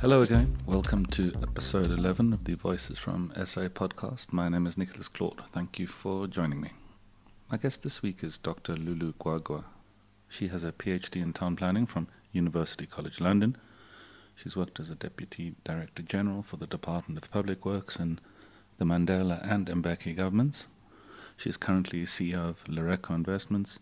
Hello again. Welcome to episode 11 of the Voices from SA podcast. My name is Nicholas Claude. Thank you for joining me. My guest this week is Dr. Lulu Gwagwa. She has a PhD in town planning from University College London. She's worked as a Deputy Director General for the Department of Public Works in the Mandela and Mbeki governments. She is currently CEO of Lereko Investments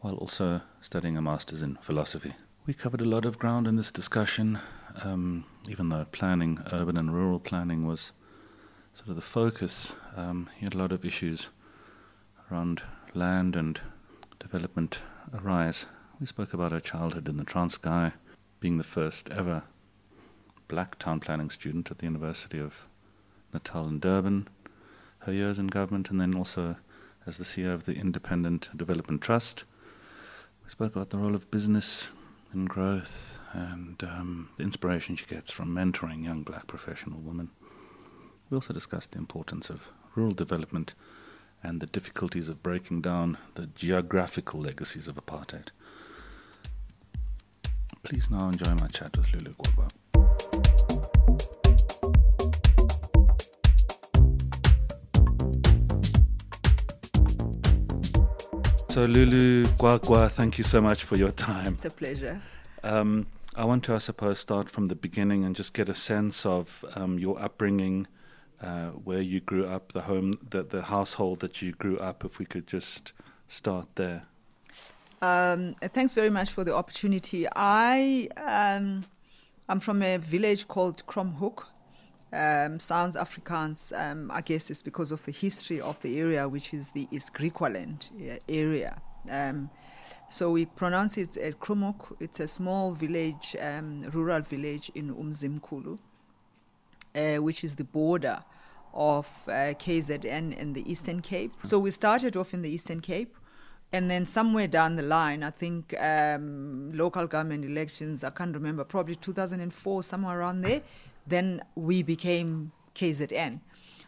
while also studying a master's in philosophy. We covered a lot of ground in this discussion, um, even though planning, urban and rural planning, was sort of the focus. Um, he had a lot of issues around land and development arise. We spoke about her childhood in the Transkei, being the first ever black town planning student at the University of Natal and Durban, her years in government, and then also as the CEO of the Independent Development Trust. We spoke about the role of business and growth and um, the inspiration she gets from mentoring young black professional women. We also discussed the importance of rural development and the difficulties of breaking down the geographical legacies of apartheid. Please now enjoy my chat with Lulu Gwagwa. So, Lulu Gwagwa, thank you so much for your time. It's a pleasure. Um, I want to, I suppose, start from the beginning and just get a sense of um, your upbringing, uh, where you grew up, the home, the, the household that you grew up. If we could just start there. Um, thanks very much for the opportunity. I um, I'm from a village called Kromhoek. Um, sounds Afrikaans. Um, I guess it's because of the history of the area, which is the East Griqualand area. Um, so we pronounce it at Kromhoek. It's a small village, um, rural village in Umzimkulu, uh, which is the border of uh, KZN and the Eastern Cape. So we started off in the Eastern Cape. And then somewhere down the line, I think um, local government elections, I can't remember, probably 2004, somewhere around there, then we became KZN.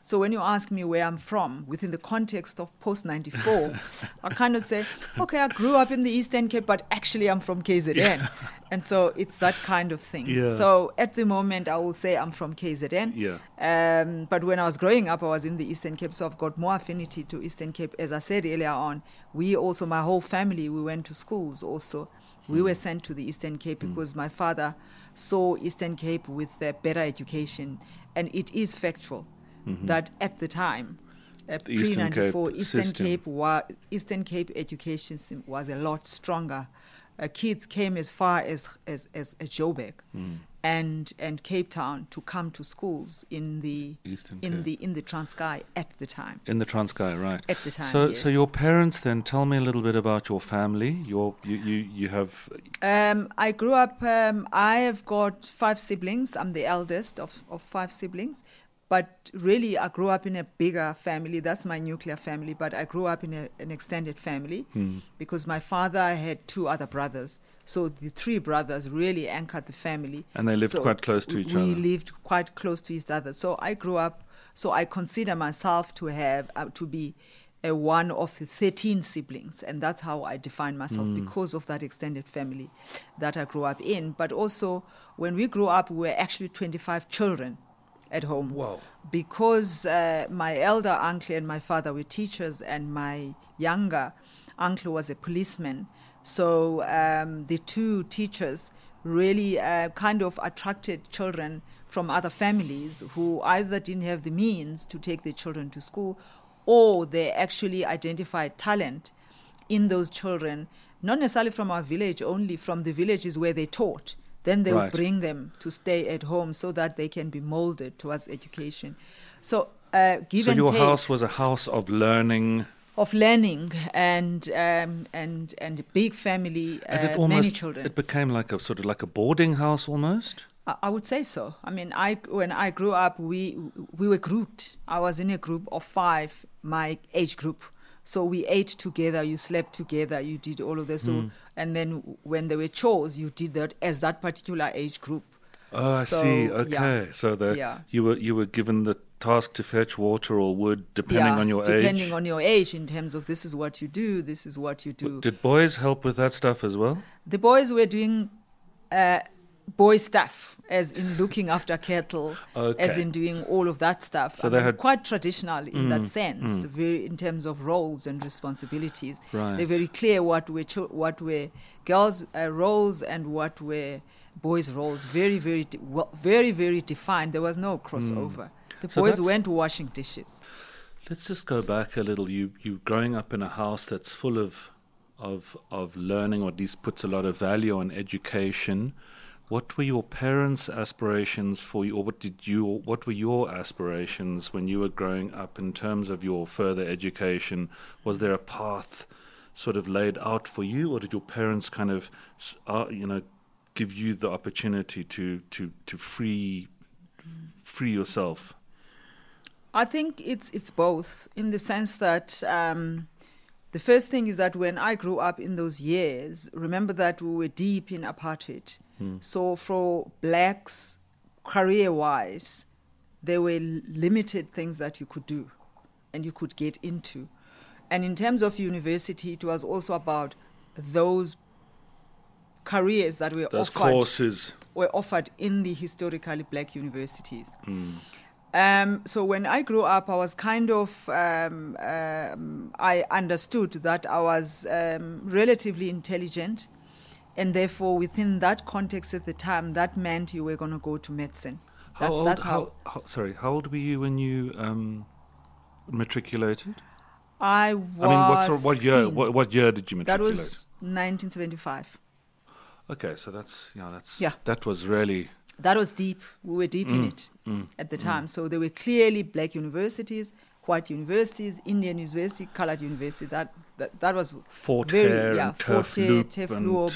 So when you ask me where I'm from, within the context of post 94, I kind of say, okay, I grew up in the Eastern Cape, but actually I'm from KZN. Yeah. And so it's that kind of thing. Yeah. So at the moment, I will say I'm from KZN. Yeah. Um, but when I was growing up, I was in the Eastern Cape, so I've got more affinity to Eastern Cape. As I said earlier on, we also, my whole family, we went to schools also. We were sent to the Eastern Cape because my father saw Eastern Cape with uh, better education. And it is factual that at the time, uh, Eastern pre 94, Cape Eastern. Cape, wa- Eastern Cape education was a lot stronger. Uh, kids came as far as, as, as, as Joburg and, and Cape Town to come to schools in the, Eastern in Cape. the, in the Transkei at the time. In the Transkei, right? At the time, So, yes. so your parents then tell me a little bit about your family. Your, you, you, you have Um, I grew up, um, I have got five siblings. I'm the eldest of, of five siblings. But really, I grew up in a bigger family. That's my nuclear family. But I grew up in a, an extended family because my father had two other brothers. So the three brothers really anchored the family. And they lived So quite close to each we other. We lived quite close to each other. So I grew up. So I consider myself to have uh, to be a one of the 13 siblings, and that's how I define myself Mm. because of that extended family that I grew up in. But also, when we grew up, we were actually 25 children at home. Whoa. Because uh, my elder uncle and my father were teachers, and my younger uncle was a policeman. So um, the two teachers really uh, kind of attracted children from other families who either didn't have the means to take their children to school or they actually identified talent in those children, not necessarily from our village only, from the villages where they taught. Then they Right. would bring them to stay at home so that they can be molded towards education. So, uh, give so your take house was a house of learning. Of learning and um, and and a big family, uh, and it many children. it became like a sort of like a boarding house almost. I I would say so. I mean, I when I grew up, we we were grouped. I was in a group of five, my age group. So we ate together, you slept together, you did all of this. So Mm. and then when there were chores, you did that as that particular age group. Oh, I So, see. yeah. Okay, so the Yeah. you were you were given the task to fetch water or wood, depending yeah, on your depending age. Depending on your age, in terms of this is what you do, this is what you do. Did boys help with that stuff as well? the boys were doing uh, boy stuff. as in looking after cattle, Okay. as in doing all of that stuff. So I they mean, had- quite traditional in that Mm, sense, mm. very in terms of roles and responsibilities. Right. They're very clear what were cho- what were girls' uh, roles and what were boys' roles. Very, very, de- well, very, very defined. There was no crossover. The. So boys went washing dishes. Let's just go back a little. You you growing up in a house that's full of of of learning, or at least puts a lot of value on education. What were your parents' aspirations for you, or what did you? What were your aspirations when you were growing up in terms of your further education? Was there a path sort of laid out for you, or did your parents kind of, uh, you know, give you the opportunity to to to free free yourself? I think it's it's both in the sense that um, the first thing is that when I grew up in those years, remember that we were deep in apartheid. So for blacks, career wise, there were limited things that you could do, and you could get into. And in terms of university, it was also about those careers that were Those offered courses. were offered in the historically black universities. Mm. Um, so when I grew up, I was kind of um, um, I understood that I was um, relatively intelligent, and therefore within that context at the time, that meant you were going to go to medicine. How That- old? that's how, how, sorry, how old were you when you um, matriculated? I was. I mean, what sort, what year? What, what year did you matriculate? that was 1975. okay, so that's yeah, that's Yeah. That was really That was deep. We were deep in Mm, it mm, at the time. So there were clearly black universities, white universities, Indian university, colored university. That that, that was Fort very Hare yeah, and Turf Fort Loop Turf and Loop,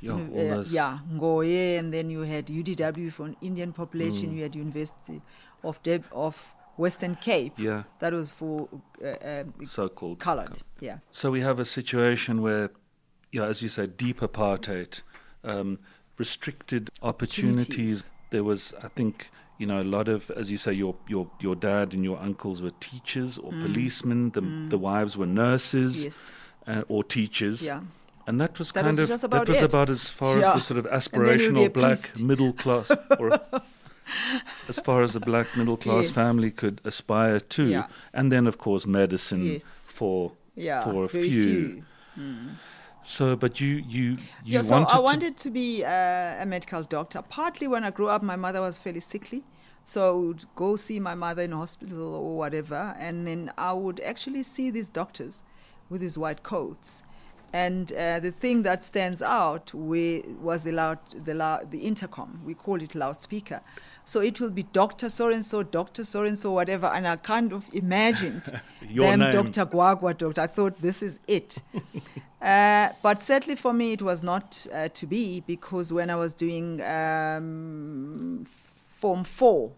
yeah, all uh, yeah, Ngoye, and then you had UDW for Indian population. Mm. You had University of Deb of Western Cape. yeah, That was for uh, um, so-called colored. Yeah. So we have a situation where, yeah, as you say, deep apartheid, um, restricted opportunities. Opportunities. There was, I think, you know, a lot of, as you say, your your your dad and your uncles were teachers or Mm. policemen. The Mm. the wives were nurses Yes. uh, or teachers. Yeah. And that was That kind was of that was it. about as far as the sort of then you'll be aspirational black middle class or as far as the black middle class Yes. family could aspire to. Yeah. And then of course medicine Yes. for Yeah. for a very few. Mm. So but you you you yeah, so wanted I to wanted to, be uh, a medical doctor. Partly when I grew up, my mother was fairly sickly. So I would go see my mother in hospital or whatever, and then I would actually see these doctors with these white coats. And uh, the thing that stands out we, was the loud, the loud, the intercom. We call it loudspeaker. So it will be Doctor so and so, Doctor so and so, whatever. And I kind of imagined them, name. Doctor Gwagwa, Doctor. I thought this is it. Uh, but certainly for me, it was not uh, to be because when I was doing um, Form 4,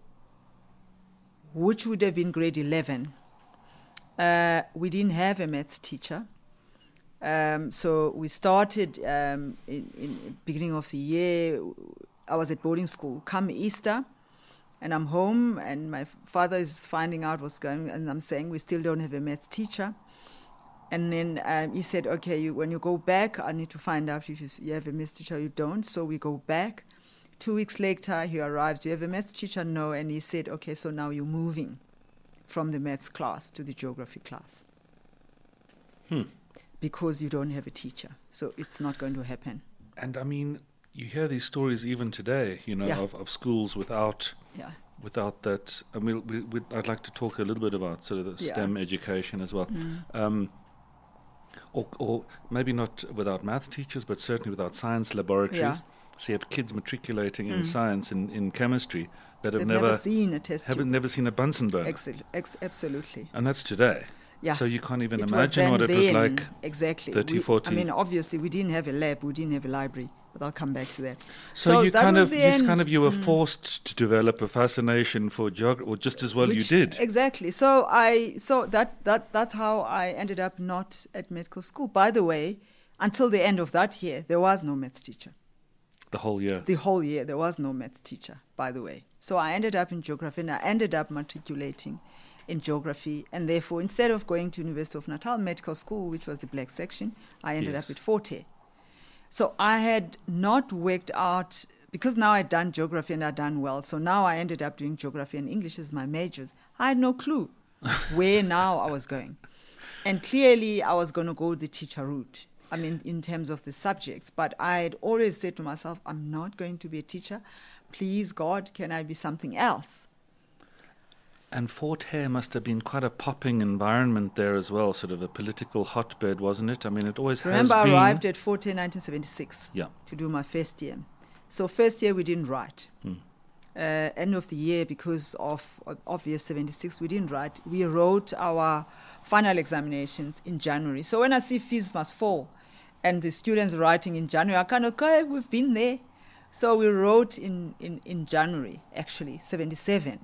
which would have been grade 11, uh, we didn't have a maths teacher. Um, so we started um, in, in beginning of the year. I was at boarding school. Come Easter, and I'm home, and my father is finding out what's going, and I'm saying we still don't have a maths teacher. And then um, he said, okay, you, when you go back, I need to find out if you, you have a maths teacher or you don't. So we go back. Two weeks later, he arrives. Do you have a maths teacher? No. And he said, okay, so now you're moving from the maths class to the geography class Hmm. because you don't have a teacher. So it's not going to happen. and i mean you hear these stories even today you know Yeah. of, of schools without Yeah. without that and we'll, we, we, i'd like to talk a little bit about sort of the Yeah. stem education as well Mm. um, or, or maybe not without maths teachers, but certainly without science laboratories. So you have kids matriculating in Mm. science in, in chemistry that have never, never, seen a test haven't tube. never seen a Bunsen burner, Excel- ex- absolutely. and that's today. Yeah. So you can't even It imagine what it was like. exactly 30, We- 40. I mean, obviously, we didn't have a lab, we didn't have a library, but I'll come back to that. So, So you that kind was of, the you end. kind of, you were Mm. forced to develop a fascination for geography, or just as well you did. exactly. So I, so that that that's how I ended up not at medical school. By the way, until the end of that year, there was no maths teacher. The whole year. The whole year, there was no maths teacher. By the way, so I ended up in geography, and I ended up matriculating in geography, and therefore, instead of going to University of Natal Medical School, which was the black section, I ended Yes. up at Fort Hare. So I had not worked out because now I'd done geography and I'd done well, so now I ended up doing geography and English as my majors. I had no clue where now I was going. And clearly, I was going to go the teacher route. I mean, in terms of the subjects. But I had always said to myself, I'm not going to be a teacher. Please, God, can I be something else? And Fort Hare must have been quite a popping environment there as well, sort of a political hotbed, wasn't it? I mean, it always Remember, has I arrived at Fort Hare 1976 Yeah. to do my first year. So first year we didn't write. Hmm. Uh, end of the year, because of obvious 76, we didn't write. We wrote our final examinations in January. So when I see fees must fall and the students writing in January, I kind of go, "Okay, we've been there. So we wrote in, in, in January, actually, 77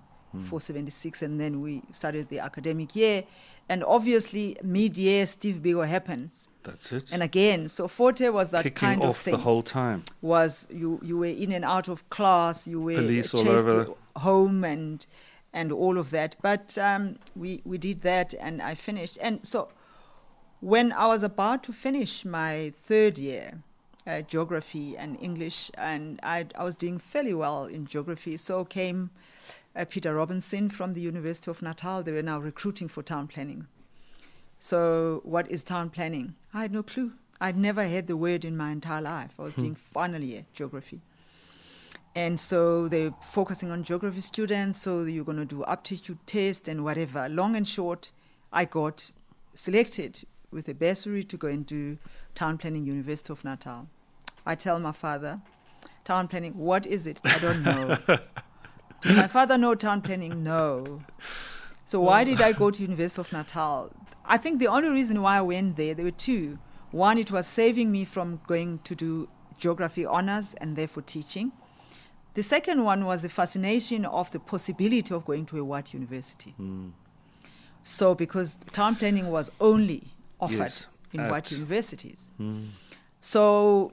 for 76, and then we started the academic year. And obviously, mid year, Steve Biko happens. That's it. And again, so Fort Hare was that Kicking kind of off thing the whole time. was you you were in and out of class, you were Police all chased over. home and and all of that. But um, we we did that, and I finished. And so when I was about to finish my third year, uh, geography and English, and I I was doing fairly well in geography. So came uh, Peter Robinson from the University of Natal. They were now recruiting for town planning. So, what is town planning? I had no clue. I'd never heard the word in my entire life. I was doing final year geography. And so they're focusing on geography students, so you're going to do aptitude test and whatever. Long and short, I got selected with a bursary to go and do town planning University of Natal. I tell my father, town planning, what is it? I don't know. My father know town planning? No. So why did I go to University of Natal? I think the only reason why I went there, there were two. One, it was saving me from going to do geography honors and therefore teaching. The second one was the fascination of the possibility of going to a white university. Mm. So because town planning was only offered Yes, in white universities. Mm. So,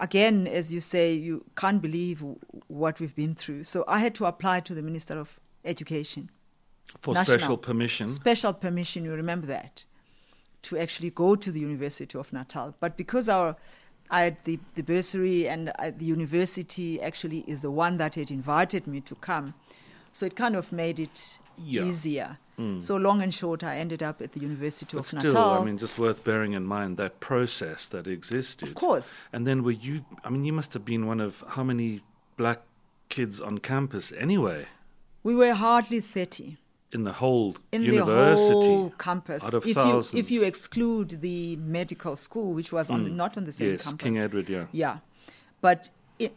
again, as you say, you can't believe what we've been through. So, I had to apply to the Minister of Education. For National. special permission. Special permission, you remember that, to actually go to the University of Natal. But because our I had the, the bursary and I, the university actually is the one that had invited me to come. So it kind of made it Yeah. easier. Mm. So long and short, I ended up at the University but of still, Natal. I mean, just worth bearing in mind that process that existed. of course. And then were you, I mean, you must have been one of how many black kids on campus anyway, We were hardly 30. in the whole in university? the whole campus. out of if thousands. you if you exclude the medical school, which was on the, Mm. not on the same yes, campus, King Edward, yeah. yeah, but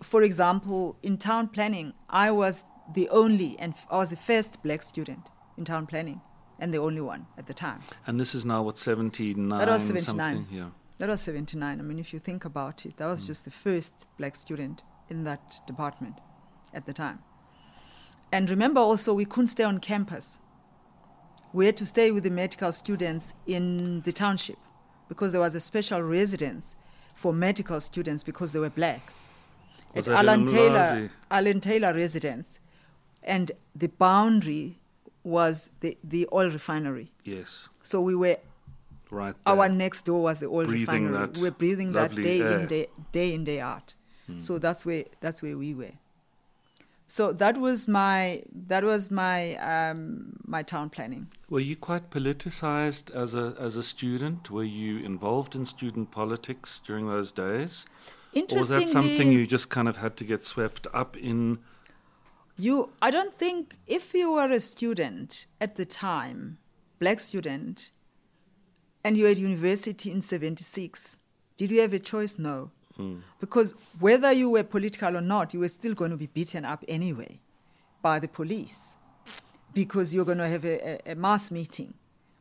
for example, in town planning, I was the only and I was the first black student in town planning, and the only one at the time. And this is now what, 79? That was 79. Yeah. That was seventy nine. I mean, if you think about it, that was Mm. just the first black student in that department at the time. And remember also, we couldn't stay on campus. We had to stay with the medical students in the township because there was a special residence for medical students because they were black. Was at Alan Taylor, Alan Taylor residence, and the boundary was the, the oil refinery. Yes, So we were right. our next door was the oil Breathing refinery. that We're breathing that day air. in day, day in day out. Hmm. So that's where that's where we were. So that was my that was my um, my town planning. Were you quite politicized as a as a student? Were you involved in student politics during those days? Interestingly, Or was that something you just kind of had to get swept up in? You I don't think if you were a student at the time, black student, and you were at university in '76, did you have a choice? No. Mm. Because whether you were political or not, you were still going to be beaten up anyway by the police because you're going to have a, a, a mass meeting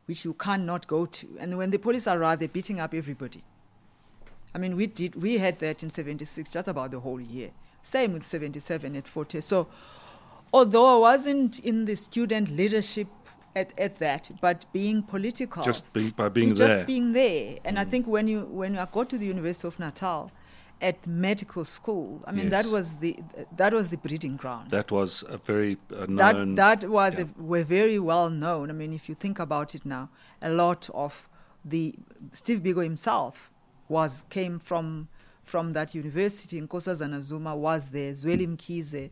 which you cannot go to. And when the police arrive, they're beating up everybody. I mean, we did we had that in '76, just about the whole year. Same with '77 at Fort Hare. So, although I wasn't in the student leadership at, at that, but being political, Just be, by being there. just being there. And I Mm. think when you when I got to the University of Natal, at medical school, I mean that was the that was the breeding ground. that was a very uh, that known. that was yeah. a, were very well known. I mean, if you think about it now, a lot of the Steve Biko himself was came from from that university. Nkosazana Zuma was there, Zweli Mkhize,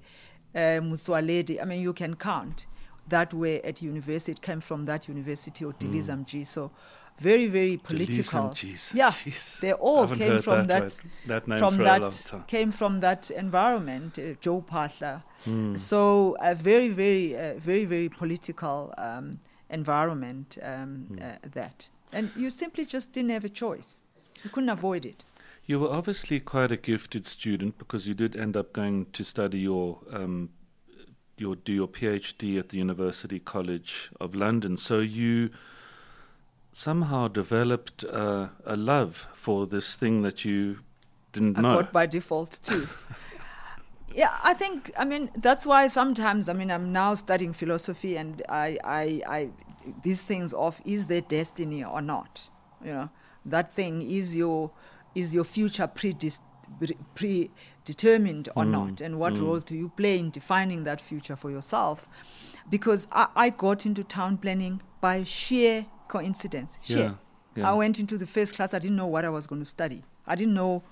uh, Motsoaledi. I mean, you can count that way at university. It came from that university or Diliza Mji. So very, very political. Jeez. Yeah, Jeez. they all came from that, that, that name from that a long time. came from that environment. Uh, Joe Phaahla. Hmm. So a very, very, uh, very, very political um, environment. Um, Hmm. uh, that, and you simply just didn't have a choice. You couldn't avoid it. You were obviously quite a gifted student because you did end up going to study your um, your do your PhD at the University College of London. So you somehow developed uh, a love for this thing that you didn't I know. got by default too. yeah, I think I mean that's why sometimes I mean I'm now studying philosophy and I I, I these things of is there destiny or not? You know, that thing is your is your future predetermined or Mm, not, and what mm. role do you play in defining that future for yourself? Because I, I got into town planning by sheer coincidence. Sheer. Yeah, yeah. I went into the first class. I didn't know what I was going to study. I didn't know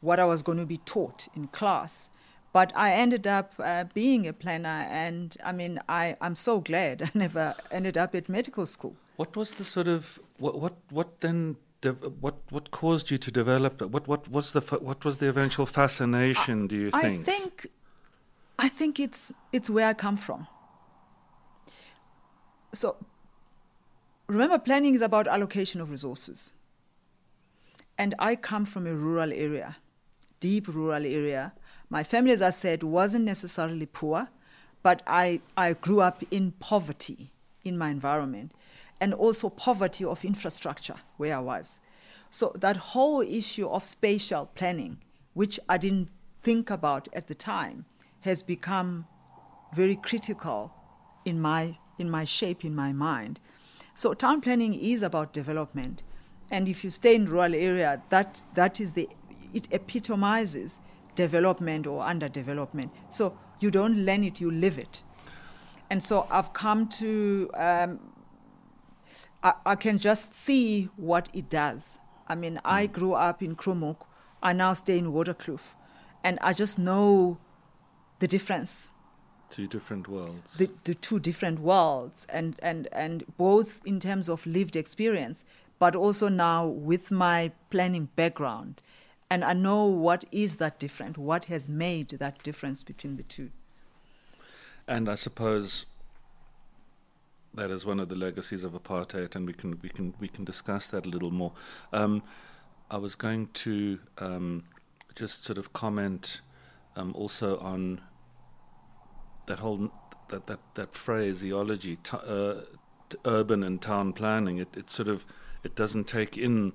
what I was going to be taught in class. But I ended up uh, being a planner, and I mean, I, I'm so glad I never ended up at medical school. What was the sort of what what what then de- what what caused you to develop that? What what was the fa- what was the eventual fascination? do you think? I think? think, I think it's it's where I come from. So, remember, planning is about allocation of resources. And I come from a rural area, deep rural area. My family, as I said, wasn't necessarily poor, but I, I grew up in poverty in my environment and also poverty of infrastructure where I was. So that whole issue of spatial planning, which I didn't think about at the time, has become very critical in my in my shape in my mind. So town planning is about development, and if you stay in rural area, that that is the it epitomizes development or underdevelopment. So you don't learn it, you live it. And so I've come to um, I, I can just see what it does. I mean, I hmm. grew up in Kromhoek. I now stay in Waterkloof. And I just know the difference, Two different worlds. the, the two different worlds, and, and, and both in terms of lived experience, but also now with my planning background. And I know what is that different, what has made that difference between the two. And I suppose that is one of the legacies of apartheid, and we can we can we can discuss that a little more. Um, I was going to um, just sort of comment um, also on that whole that that that phraseology, t- uh, t- urban and town planning. It it sort of it doesn't take in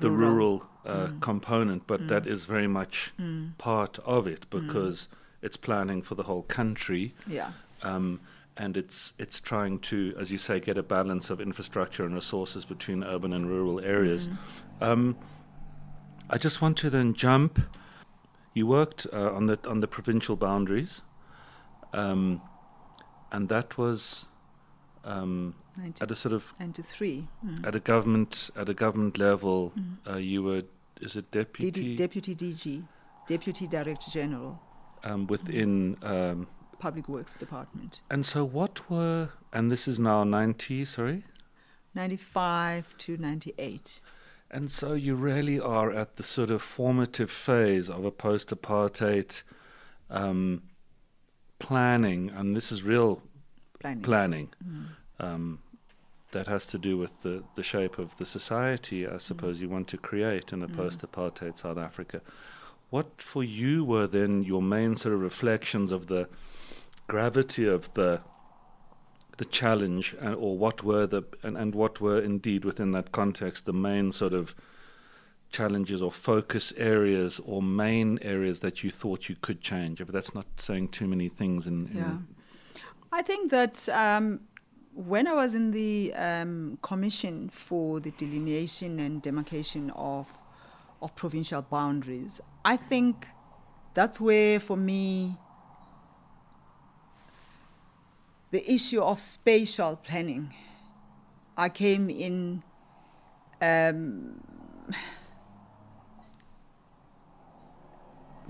the Rural. rural, uh, component, but that is very much part of it because it's planning for the whole country Yeah. um, and it's it's trying to, as you say, get a balance of infrastructure and resources between urban and rural areas. Um, I just want to then jump. You worked uh, on the on the provincial boundaries, um, and that was um, 90, at a sort of 93. Mm. at a government at a government level. Uh, you were is it deputy DD, Deputy DG, Deputy Director General, um, within. Public Works Department. and so, what were and this is now ninety. Sorry. 95 to 98. And so you really are at the sort of formative phase of a post apartheid um, planning, and this is real Planning. planning um, that has to do with the, the shape of the society, I suppose, you want to create in a post apartheid South Africa. What for you were then your main sort of reflections of the gravity of the the challenge and or what were the and, and what were indeed within that context the main sort of challenges or focus areas or main areas that you thought you could change if that's not saying too many things in, in Yeah. I think that um, when I was in the um, commission for the delineation and demarcation of of provincial boundaries, I think that's where, for me, the issue of spatial planning. I came in. Um,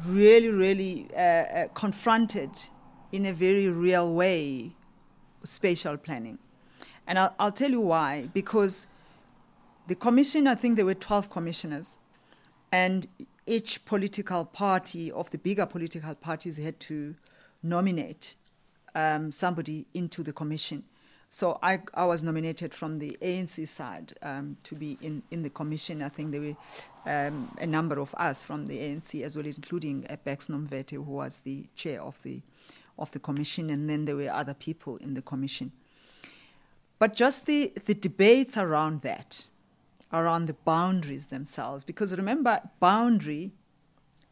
really, really uh, uh, confronted in a very real way spatial planning. And I'll, I'll tell you why. Because the commission, I think there were 12 commissioners, and each political party of the bigger political parties had to nominate um, somebody into the commission. So I, I was nominated from the ANC side um, to be in, in the commission. I think there were um, a number of us from the ANC as well, including uh, Bax Nomvete, who was the chair of the of the commission, and then there were other people in the commission. But just the, the debates around that, around the boundaries themselves, because remember, boundary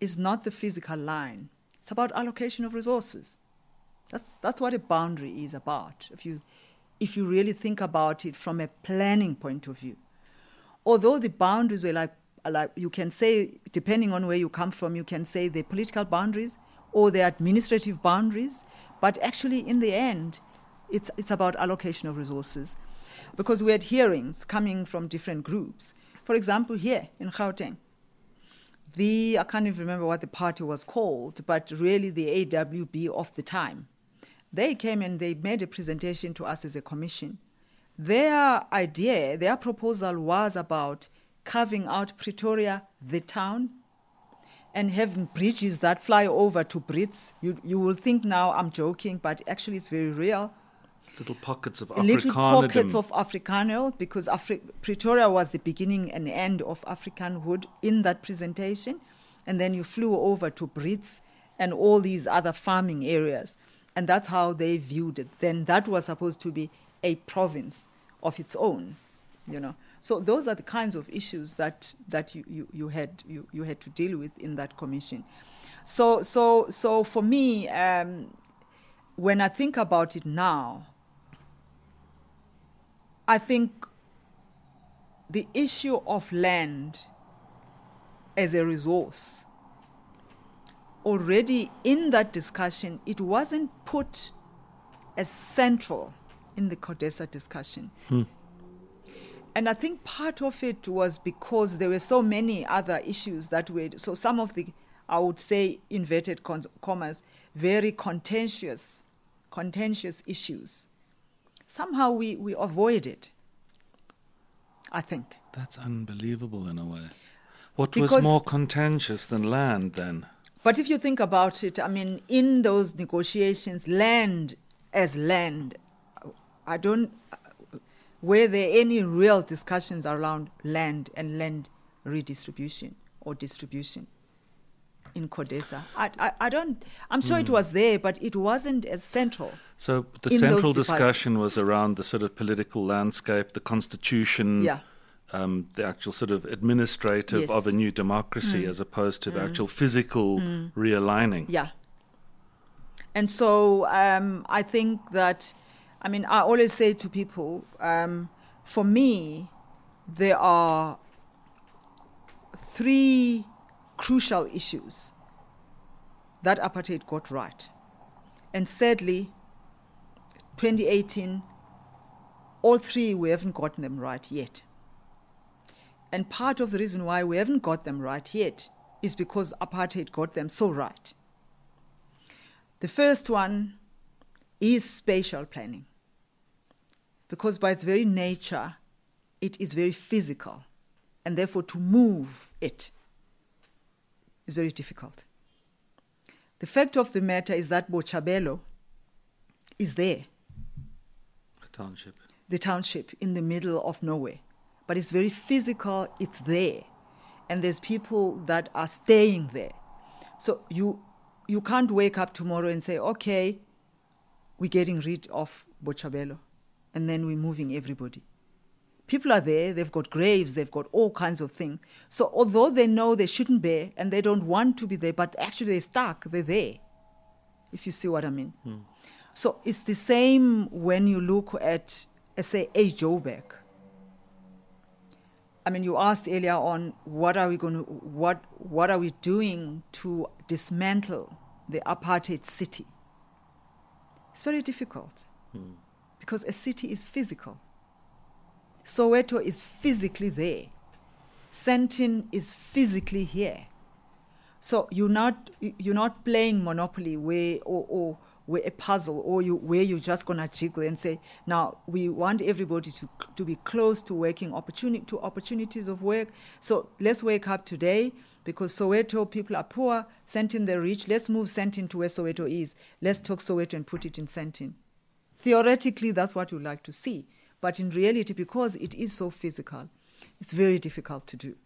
is not the physical line. It's about allocation of resources. That's, that's what a boundary is about, if you, if you really think about it from a planning point of view. Although the boundaries are like, like you can say, depending on where you come from, you can say the political boundaries or the administrative boundaries, but actually, in the end, it's, it's about allocation of resources. Because we had hearings coming from different groups. For example, here in Gauteng, the, I can't even remember what the party was called, but really the AWB of the time they came and they made a presentation to us as a commission. Their idea, their proposal was about carving out Pretoria, the town, and having bridges that fly over to Brits. You, you will think now I'm joking, but actually it's very real. Little pockets of Afrikaner. Little pockets of Afrikaner, because Afri- Pretoria was the beginning and end of Africanhood in that presentation. And then you flew over to Brits and all these other farming areas. And that's how they viewed it. Then that was supposed to be a province of its own, you know. So those are the kinds of issues that, that you, you, you, had, you, you had to deal with in that commission. So, so, so for me, um, when I think about it now, I think the issue of land as a resource already in that discussion, it wasn't put as central in the CODESA discussion. Hmm. And I think part of it was because there were so many other issues that were, so some of the, I would say, inverted commas, very contentious, contentious issues. Somehow we, we avoid it, I think. That's unbelievable in a way. What because was more contentious than land then? But if you think about it, I mean, in those negotiations, land as land, I don't. Were there any real discussions around land and land redistribution or distribution in Codesa? I, I, I don't. I'm sure mm. it hmm. was there, but it wasn't as central. So the central discussion was around the sort of political landscape, the constitution. Yeah um, the actual sort of administrative yes. of a new democracy mm. as opposed to mm. the actual physical mm. realigning. Yeah. And so um, I think that, I mean, I always say to people, um, for me, there are three crucial issues that apartheid got right. And sadly, 2018, all three we haven't gotten them right yet. And part of the reason why we haven't got them right yet is because apartheid got them so right. The first one is spatial planning, because by its very nature, it is very physical, and therefore to move it is very difficult. The fact of the matter is that Botshabelo is there. The township. The township in the middle of nowhere but it's very physical, it's there. And there's people that are staying there. So you you can't wake up tomorrow and say, okay, we're getting rid of Botshabelo, and then we're moving everybody. People are there, they've got graves, they've got all kinds of things. So although they know they shouldn't be and they don't want to be there, but actually they're stuck, they're there. If you see what I mean. Hmm. So it's the same when you look at, say, A. Joburg I mean, you asked earlier on what are we going to what what are we doing to dismantle the apartheid city? It's very difficult hmm. because a city is physical. Soweto is physically there. Sandton is physically here. So you're not you're not playing Monopoly where or, or where a puzzle or you where you're just gonna jiggle and say, now we want everybody to to be close to working opportunity to opportunities of work. So let's wake up today because Soweto people are poor, Sandton the rich. Let's move Sandton to where Soweto is. Let's talk Soweto and put it in Sandton. Theoretically, that's what we like to see. But in reality, because it is so physical, it's very difficult to do.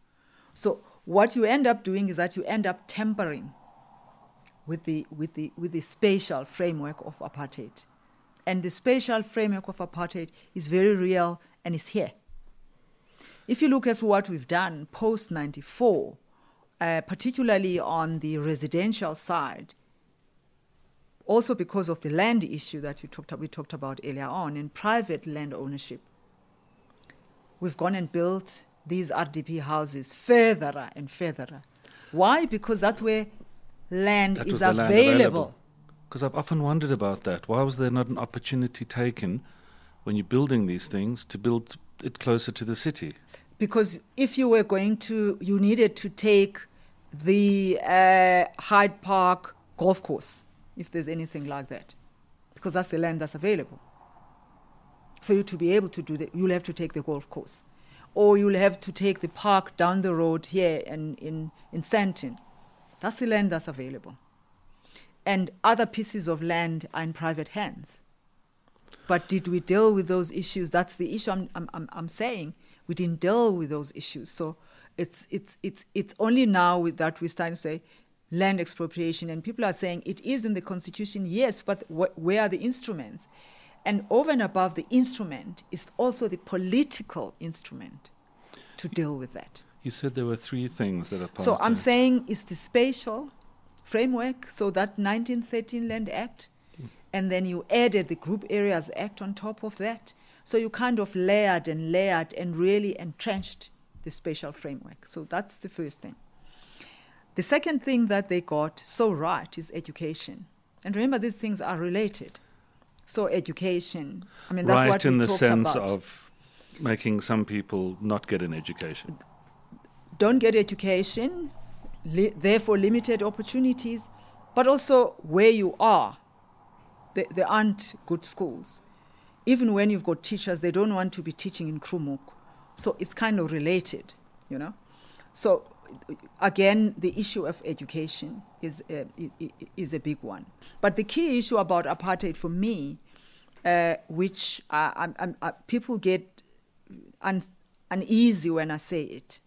So what you end up doing is that you end up tampering with the, with the, with the spatial framework of apartheid. And the spatial framework of apartheid is very real and is here. If you look at what we've done post 94, uh, particularly on the residential side, also because of the land issue that we talked, we talked about earlier on, in private land ownership, we've gone and built these RDP houses further and further. Why? Because that's where land That is was the land available. Because I've often wondered about that. Why was there not an opportunity taken when you're building these things to build it closer to the city? Because if you were going to, you needed to take the uh, Hyde Park golf course, if there's anything like that, because that's the land that's available. For you to be able to do that, you'll have to take the golf course. Or you'll have to take the park down the road here in, in, in Sandton. That's the land that's available. And other pieces of land are in private hands. But did we deal with those issues? That's the issue I'm, I'm, I'm, saying. We didn't deal with those issues. So it's, it's, it's, it's only now that we start to say land expropriation. And people are saying it is in the Constitution, yes, but wh- where are the instruments? And over and above the instrument is also the political instrument to deal with that. You said there were three things that are part So I'm saying it's the spatial framework, so that 1913 Land Act, and then you added the Group Areas Act on top of that. So you kind of layered and layered and really entrenched the spatial framework. So that's the first thing. The second thing that they got so right is education. And remember, these things are related. So education, I mean, that's right what in we the sense about. of making some people not get an education. don't get education, li- therefore limited opportunities, but also where you are. There, there aren't good schools. Even when you've got teachers, they don't want to be teaching in Kromhoek. So it's kind of related, you know. So again, the issue of education is, uh, i- i- is a big one. But the key issue about apartheid for me, uh, which uh, I'm, I'm, uh, people get un- uneasy when I say it,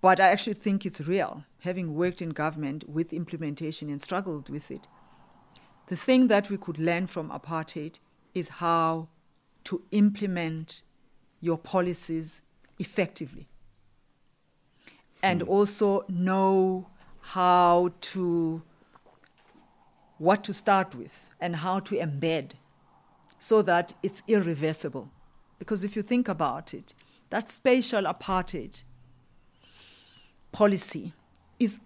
but I actually think it's real, having worked in government with implementation and struggled with it. The thing that we could learn from apartheid is how to implement your policies effectively. And mm. also know how to, what to start with and how to embed so that it's irreversible. Because if you think about it, that spatial apartheid policy is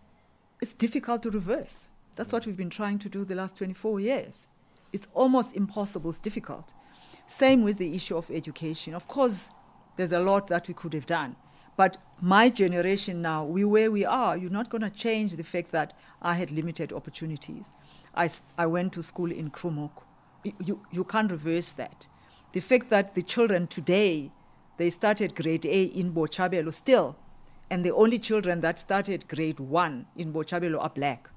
it's difficult to reverse. That's what mm. we've been trying to do the last 24 years. It's almost impossible, it's difficult. Same with the issue of education. Of course, there's a lot that we could have done. But my generation now, we where we are, you're not going to change the fact that I had limited opportunities. I, I went to school in Kromhoek. You, you, can't reverse that. The fact that the children today, they started grade A in Botshabelo still, and the only children that started grade one in Botshabelo are black.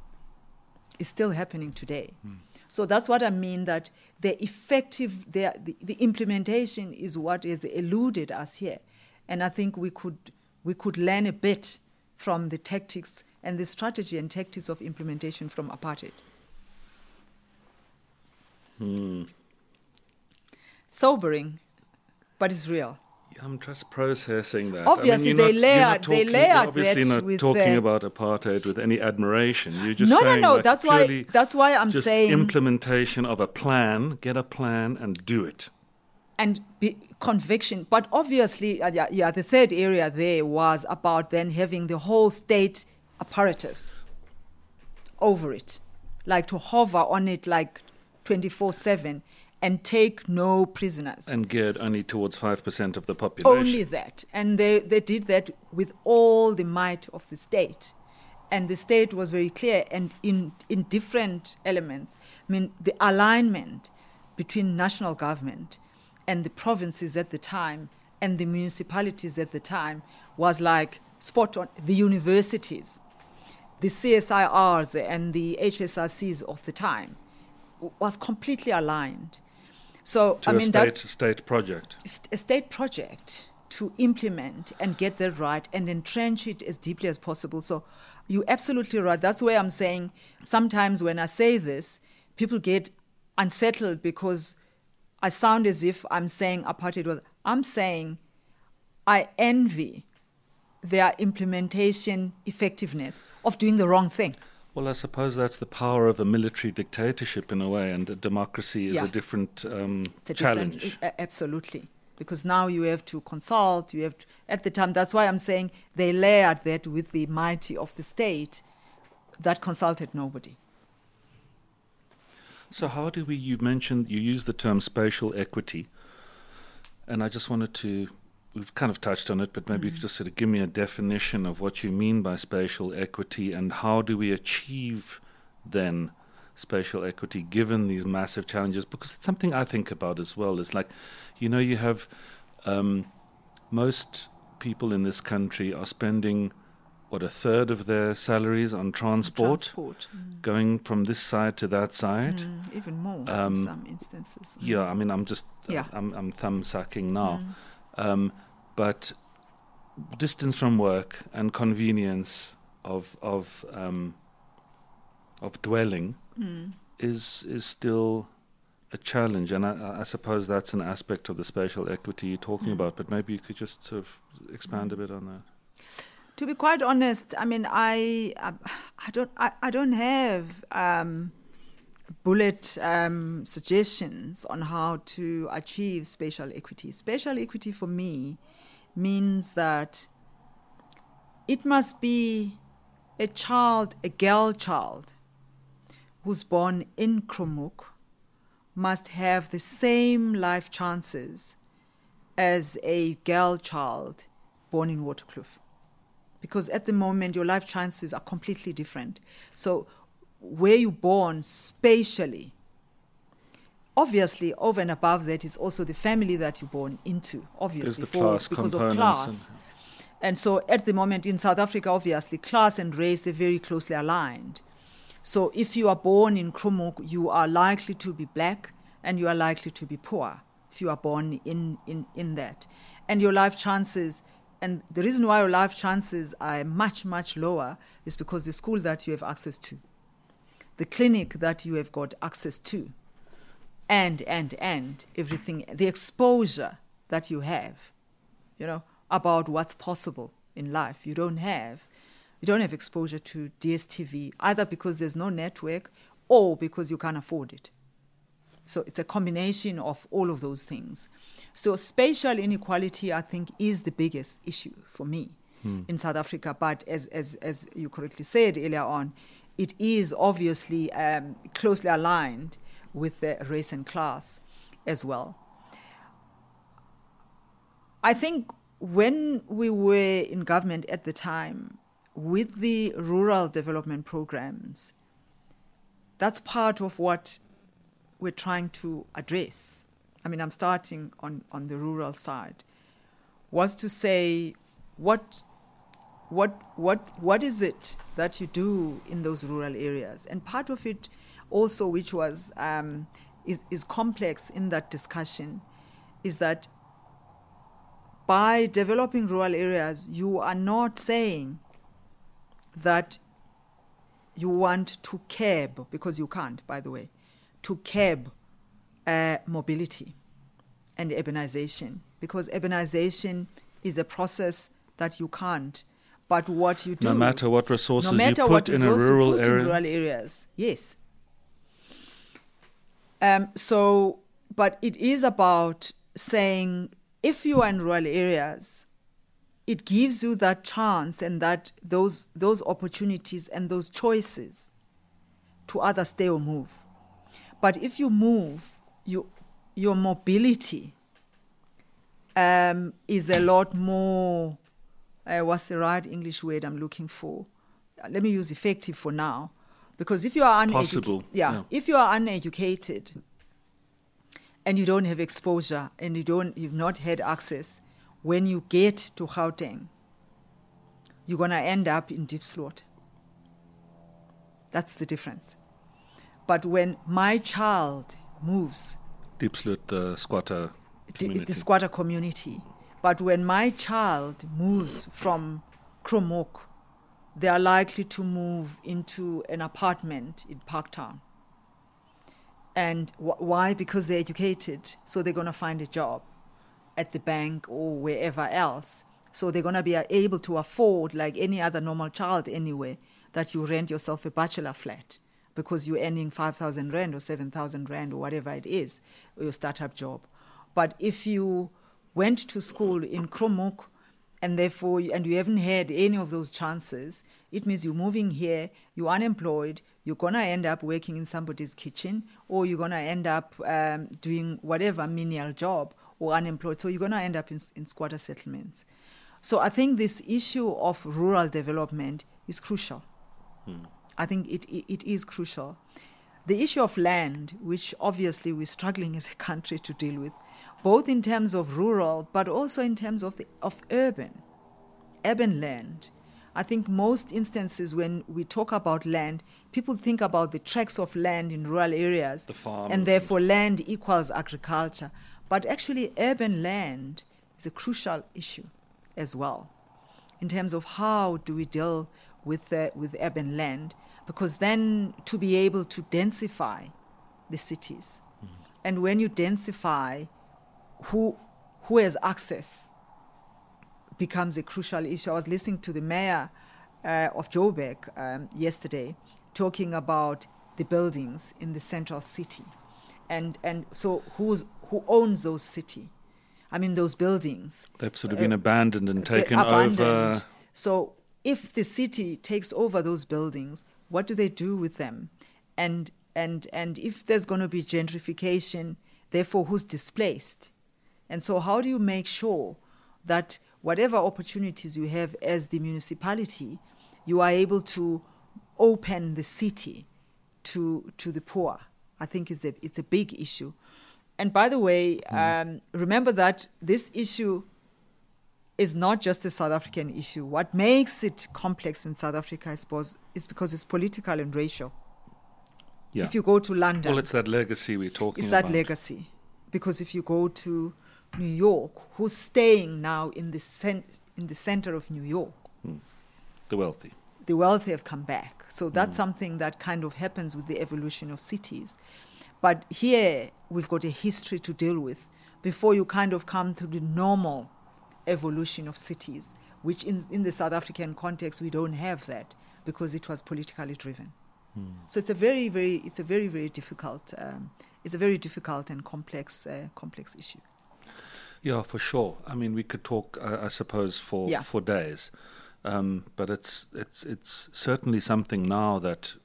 is still happening today. Hmm. So that's what I mean that the effective, the, the, the implementation is what has eluded us here. And I think we could, we could learn a bit from the tactics and the strategy and tactics of implementation from apartheid. Sobering, but it's real. I'm just processing that. Obviously, I mean, they not, layered- you're not they layered obviously that not talking uh, about apartheid with any admiration. You're just No, no, saying no, like that's why- that's why I'm just saying- implementation of a plan. Get a plan and do it. And be, conviction. But obviously, uh, yeah, yeah, the third area there was about then having the whole state apparatus over it, like to hover on it like 24 7 and take no prisoners. And geared only towards five percent of the population. Only that. And they, they did that with all the might of the state. And the state was very clear and in, in different elements. I mean, the alignment between national government and the provinces at the time and the municipalities at the time was like spot on. The universities, the CSIRs and the HSRCs of the time was completely aligned. So to I a mean state that's a state project. a state project to implement and get that right and entrench it as deeply as possible. So you're absolutely right. That's why I'm saying sometimes when I say this, people get unsettled because I sound as if I'm saying apartheid was. I'm saying I envy their implementation effectiveness of doing the wrong thing. Well, I suppose that's the power of a military dictatorship in a way, and a democracy is Yeah. a different um, a challenge. different- absolutely. Because now you have to consult, you have to, at the time, that's why I'm saying they layered that with the mighty of the state that consulted nobody. So, how do we? You mentioned you use the term spatial equity, and I just wanted to. We've kind of touched on it, but maybe you could just sort of give me a definition of what you mean by spatial equity, and how do we achieve then spatial equity given these massive challenges? Because it's something I think about as well. It's like, you know, you have um, most people in this country are spending what a third of their salaries on transport Transport. Mm. going from this side to that side. Mm, even more Um, in some instances. Mm. Yeah, I mean, I'm just, Yeah. I'm, I'm thumb sucking now. Mm. Um, but distance from work and convenience of of um, of dwelling Mm. is is still a challenge, and I, I suppose that's an aspect of the spatial equity you're talking Mm. about. But maybe you could just sort of expand a bit on that. To be quite honest, I mean, I, I, don't, I, I don't have um, bullet um, suggestions on how to achieve spatial equity. Spatial equity for me means that it must be a child, a girl child, who's born in Kromhoek, must have the same life chances as a girl child born in Waterkloof because at the moment your life chances are completely different. So, where you're born spatially, obviously, over and above that is also the family that you're born into, obviously, the for- because of class. and- And so, at the moment in South Africa, obviously, class and race they're very closely aligned. So, if you are born in Kromhoek, you are likely to be black and you are likely to be poor if you are born in, in, in that. And your life chances, and the reason why your life chances are much, much lower is because the school that you have access to, the clinic that you have got access to, and, and, and everything, the exposure that you have, you know, about what's possible in life. You don't have, you don't have exposure to DSTV either because there's no network or because you can't afford it. So it's a combination of all of those things. So spatial inequality, I think, is the biggest issue for me in South Africa. But as, as, as you correctly said earlier on, it is obviously um, closely aligned with the race and class as well. I think when we were in government at the time, with the rural development programs, that's part of what we're trying to address. I mean, I'm starting on, on the rural side, was to say what, what, what, what is it that you do in those rural areas? And part of it also, which was, um, is, is complex in that discussion, is that by developing rural areas, you are not saying that you want to curb, because you can't, by the way, to curb uh, mobility and urbanization, because urbanization is a process that you can't. But what you do, No matter what resources no matter you put in a rural put area. in rural areas, yes. Um, so, but it is about saying if you are in rural areas, it gives you that chance and that those those opportunities and those choices to either stay or move. But if you move, you your mobility um, is a lot more. Uh, what's the right English word I'm looking for? let me use effective for now, because if you are uneducated, yeah, yeah. if you are uneducated and you don't have exposure and you don't, you've not had access, when you get to Gauteng, you're gonna end up in Diepsloot. That's the difference. But when my child moves Diepsloot, the squatter the, community. the squatter community. But when my child moves from Kromhoek, they are likely to move into an apartment in Parktown. And wh- why? Because they're educated, so they're going to find a job at the bank or wherever else. So they're going to be uh, able to afford, like any other normal child anyway, that you rent yourself a bachelor flat because you're earning 5,000 rand or 7,000 rand or whatever it is, your startup job. But if you went to school in Kromhoek and therefore and you haven't had any of those chances, it means you're moving here, you're unemployed, you're gonna end up working in somebody's kitchen, or you're gonna end up um, doing whatever menial job or unemployed. So you're gonna end up in, in squatter settlements. So I think this issue of rural development is crucial. I think it, it, it is crucial. The issue of land, which obviously we're struggling as a country to deal with, both in terms of rural but also in terms of, the, of urban, urban land. I think most instances when we talk about land, people think about the tracts of land in rural areas, The farms and therefore land equals agriculture. But actually, urban land is a crucial issue as well in terms of how do we deal with, uh, with urban land, because then to be able to densify the cities. And when you densify, who, who has access becomes a crucial issue. I was listening to the mayor uh, of Joburg um, yesterday talking about the buildings in the central city. And, and so who's, who owns those city? I mean, those buildings. They've sort of been abandoned and They're taken over. abandoned. So if the city takes over those buildings, what do they do with them? And and and if there's going to be gentrification, therefore who's displaced? And so how do you make sure that whatever opportunities you have as the municipality, you are able to open the city to to the poor? I think it's a it's a big issue. And by the way, um, remember that this issue is not just a South African issue. What makes it complex in South Africa, I suppose, is because it's political and racial. yeah. If you go to London, well, it's that legacy we're talking about. it's that legacy. Because if you go to New York, who's staying now in the, cen- in the center of New York? Hmm. The wealthy. the wealthy have come back. So that's hmm. something that kind of happens with the evolution of cities. But here we've got a history to deal with before you kind of come to the normal evolution of cities, which in, in the South African context we don't have that because it was politically driven. So it's a very, very, it's a very, very difficult, um, it's a very difficult and complex, uh, complex issue. Yeah, for sure. I mean, we could talk, uh, I suppose, for Yeah. for days, um, but it's it's it's certainly something now that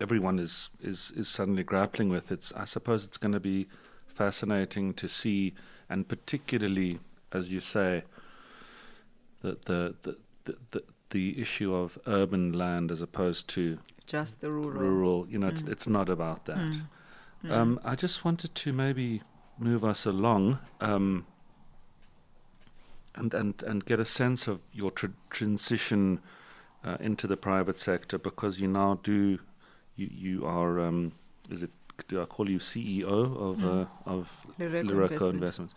everyone is is is suddenly grappling with. It's I suppose it's going to be fascinating to see, and particularly as you say, the the the the, the, the issue of urban land as opposed to Just the rural. rural. You know, it's it's not about that. Um, I just wanted to maybe move us along um, and and and get a sense of your tr- transition uh, into the private sector because you now do you you are um, is it do I call you CEO of uh, of Lereko Lereko Investment. Investments?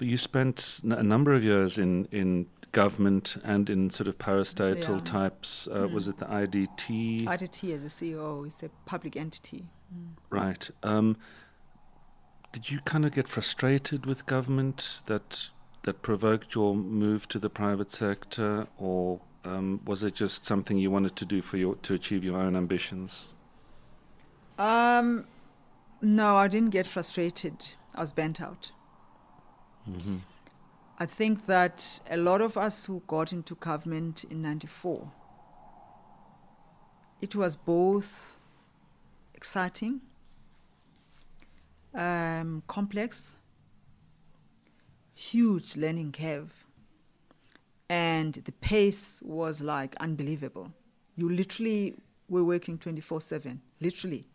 But you spent a number of years in, in government and in sort of parastatal Yeah. types. Uh, Was it the IDT? IDT as a CEO is a public entity. right. Um, did you kind of get frustrated with government that that provoked your move to the private sector, or um, was it just something you wanted to do for your to achieve your own ambitions? Um, no, I didn't get frustrated. I was bent out. Mm-hmm. I think that a lot of us who got into government in 94, it was both exciting, um, complex, huge learning curve. and the pace was like unbelievable. You literally were working 24 7, literally.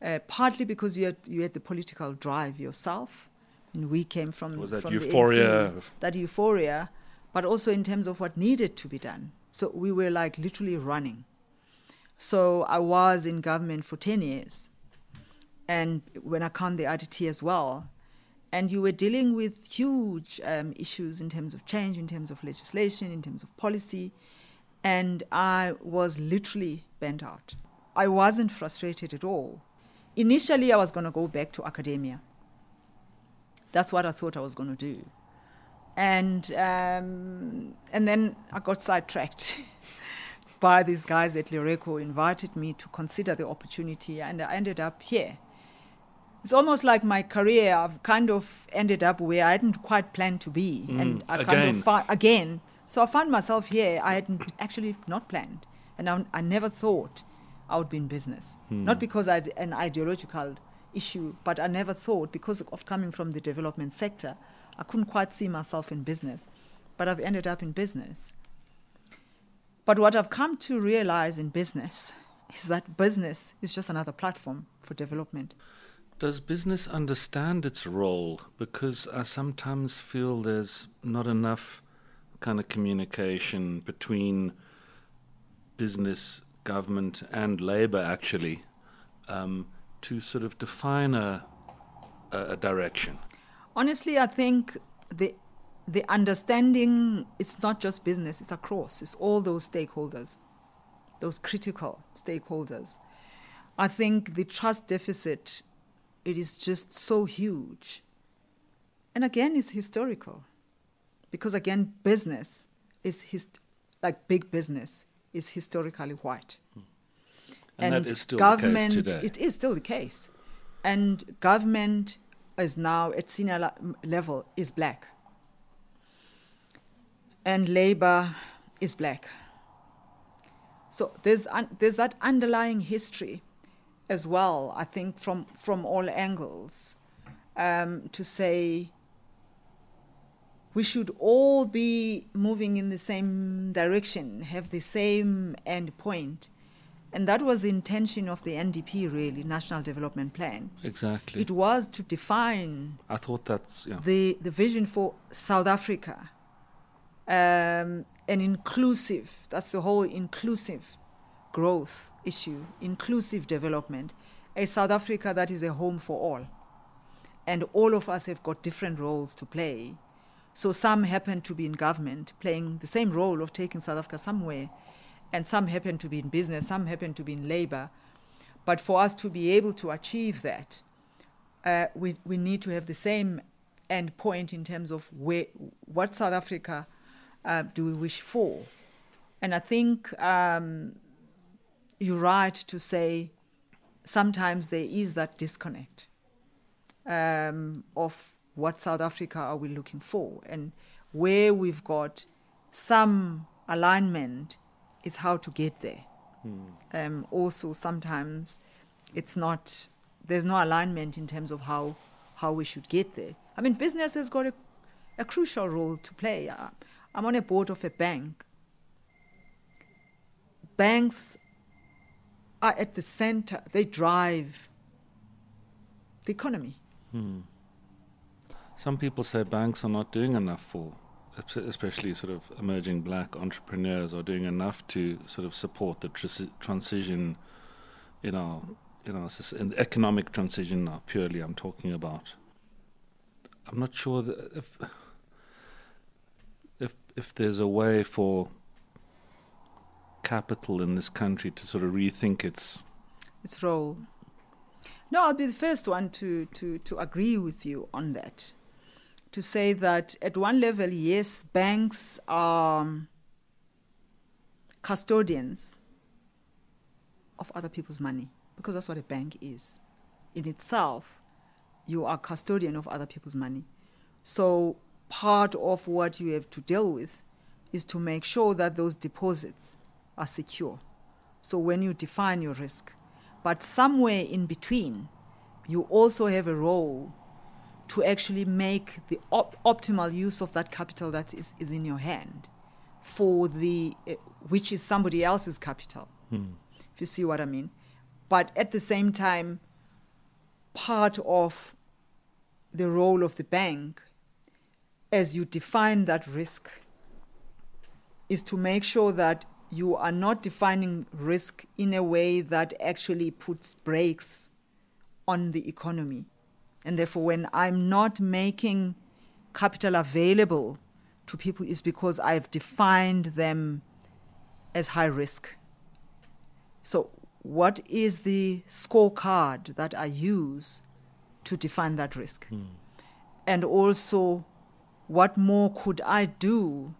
Uh, partly because you had, you had the political drive yourself. And we came from, Was that from euphoria? The that euphoria, but also in terms of what needed to be done. So we were like literally running. So I was in government for 10 years. And when I count the IDT as well, and you were dealing with huge um, issues in terms of change, in terms of legislation, in terms of policy, and I was literally bent out. I wasn't frustrated at all. Initially, I was going to go back to academia. That's what I thought I was going to do, and um, and then I got sidetracked by these guys at Lereko, invited me to consider the opportunity, and I ended up here. It's almost like my career i've kind of ended up where i hadn't quite planned to be. Mm, and i kind of fi- again. So i found myself here i hadn't actually not planned. And I, I never thought i would be in business. Hmm. not because i had an ideological issue but i never thought because of coming from the development sector i couldn't quite see myself in business. But i've ended up in business. But what i've come to realize in business is that business is just another platform for development. Does business understand its role? Because I sometimes feel there's not enough kind of communication between business, government, and labor, actually, um, to sort of define a, a, direction. Honestly, I think the the understanding it's not just business; it's across. It's all those stakeholders, those critical stakeholders. I think the trust deficit it is just so huge, and again, it's historical, because again, business is hist- like big business is historically white. And, that is still the government, case today. It is still the case. And government is now at senior la- level is black. And labor is black. So there's, un- there's that underlying history as well, I think, from, from all angles um, to say we should all be moving in the same direction, have the same end point. And that was the intention of the NDP, really, National Development Plan. exactly. It was to define I thought that's yeah. the, the vision for South Africa, um, an inclusive, that's the whole inclusive growth issue, inclusive development, a South Africa that is a home for all. And all of us have got different roles to play. So some happen to be in government, playing the same role of taking South Africa somewhere, and some happen to be in business, some happen to be in labor. But for us to be able to achieve that, uh, we, we need to have the same end point in terms of where, what South Africa uh, do we wish for. And I think um, you're right to say sometimes there is that disconnect um, of what South Africa are we looking for, and where we've got some alignment is how to get there. Um, also, sometimes it's not there's no alignment in terms of how how we should get there. I mean, business has got a, a crucial role to play. Uh, I'm on a board of a bank. Banks are at the center. They drive the economy. Some people say banks are not doing enough for, especially sort of emerging black entrepreneurs, are doing enough to sort of support the tris- transition, in our, know, soc- in economic transition. Now, purely, I'm talking about. I'm not sure if if if there's a way for capital in this country to sort of rethink its its role. No, I'll be the first one to, to, to agree with you on that. To say that at one level, yes, banks are um, custodians of other people's money, because that's what a bank is. In itself, you are custodian of other people's money. So part of what you have to deal with is to make sure that those deposits are secure. So when you define your risk, but somewhere in between, you also have a role to actually make the op- optimal use of that capital that is, is in your hand. for the uh, which is somebody else's capital. If you see what I mean. But at the same time, part of the role of the bank as you define that risk is to make sure that you are not defining risk in a way that actually puts brakes on the economy. And therefore, when I'm not making capital available to people, is because I've defined them as high risk. So, what is the scorecard that I use to define that risk? Hmm. And also, what more could I do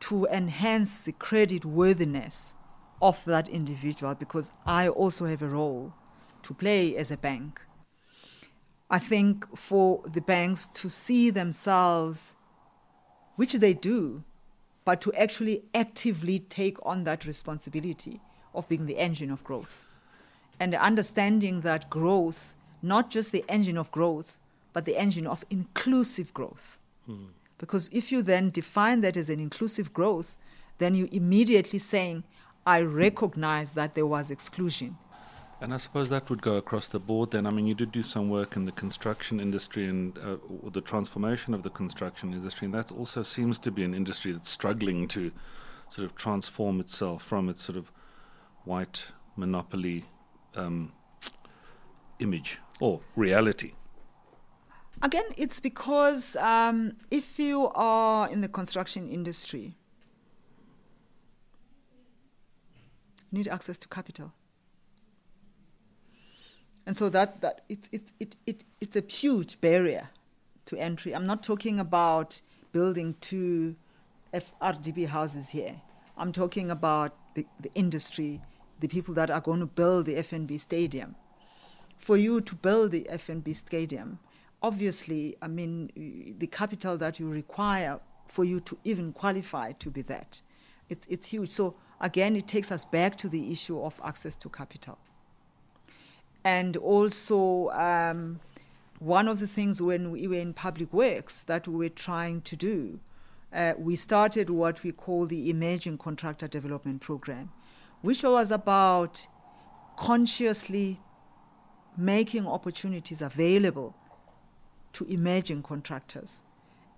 to enhance the credit worthiness of that individual? Because I also have a role to play as a bank. I think for the banks to see themselves, which they do, but to actually actively take on that responsibility of being the engine of growth. And understanding that growth, not just the engine of growth, but the engine of inclusive growth. Because if you then define that as an inclusive growth, then you're immediately saying, I recognize that there was exclusion. And I suppose that would go across the board then. I mean, you did do some work in the construction industry and uh, the transformation of the construction industry, and that also seems to be an industry that's struggling to sort of transform itself from its sort of white monopoly um, image or reality. Again, it's because um, if you are in the construction industry, you need access to capital. And so that, that it, it, it, it, it's a huge barrier to entry. I'm not talking about building two FRDB houses here. I'm talking about the, the industry, the people that are going to build the FNB stadium. For you to build the FNB stadium, obviously, I mean, the capital that you require for you to even qualify to be that, it's, it's huge. So again, it takes us back to the issue of access to capital. And also, um, one of the things when we were in public works that we were trying to do, uh, we started what we call the Emerging Contractor Development Program, which was about consciously making opportunities available to emerging contractors,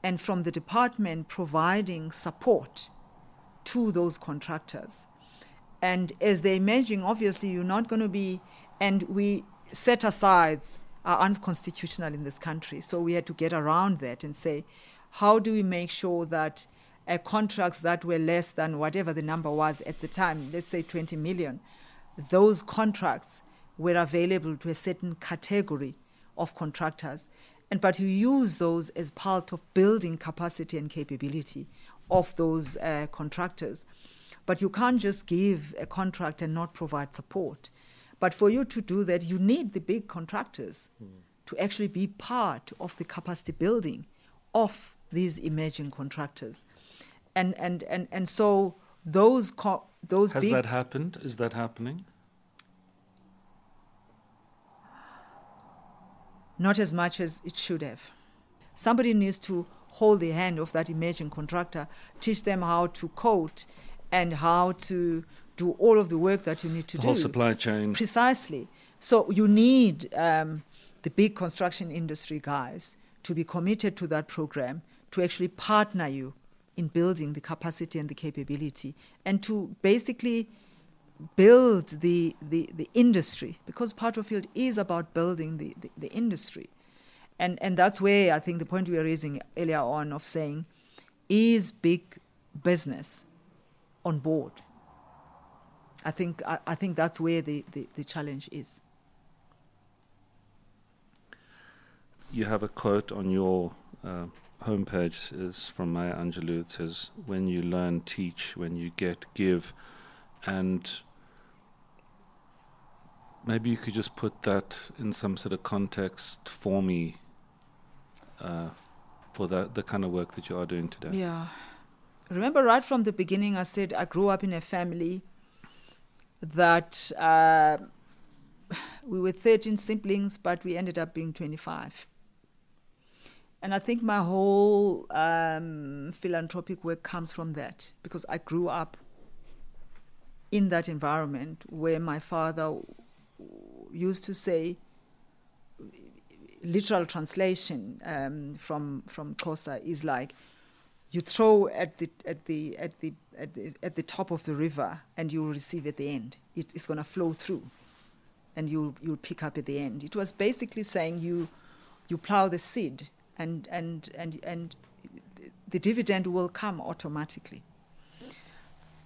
and from the department providing support to those contractors. And as they're emerging, obviously, you're not going to be, and we set aside are unconstitutional in this country. So we had to get around that and say, how do we make sure that uh, contracts that were less than whatever the number was at the time, let's say 20 million, those contracts were available to a certain category of contractors. And but you use those as part of building capacity and capability of those uh, contractors. But you can't just give a contract and not provide support. But for you to do that, you need the big contractors mm. to actually be part of the capacity building of these emerging contractors. And, and, and, and so those, co- those Has that happened? Is that happening? not as much as it should have. Somebody needs to hold the hand of that emerging contractor, teach them how to code and how to do all of the work that you need to the do. whole supply chain. Precisely. So you need um, the big construction industry guys to be committed to that program, to actually partner you in building the capacity and the capability, and to basically build the, the, the industry, because Field is about building the, the, the industry. And, and that's where I think the point we were raising earlier on of saying, is big business on board? I think, I, I think that's where the, the, the challenge is. You have a quote on your uh, homepage is from Maya Angelou. It says, "When you learn, teach. When you get, give." And maybe you could just put that in some sort of context for me, uh, for that the kind of work that you are doing today. Yeah. Remember, right from the beginning, I said I grew up in a family that uh, we were 13 siblings, but we ended up being 25. And I think my whole um, philanthropic work comes from that because I grew up in that environment where my father used to say, literal translation um, from from Xhosa is like, you throw at the at the at the at the, at the top of the river and you will receive at the end. It, it's going to flow through, and you'll you'll pick up at the end. It was basically saying you you plow the seed and and and and the dividend will come automatically.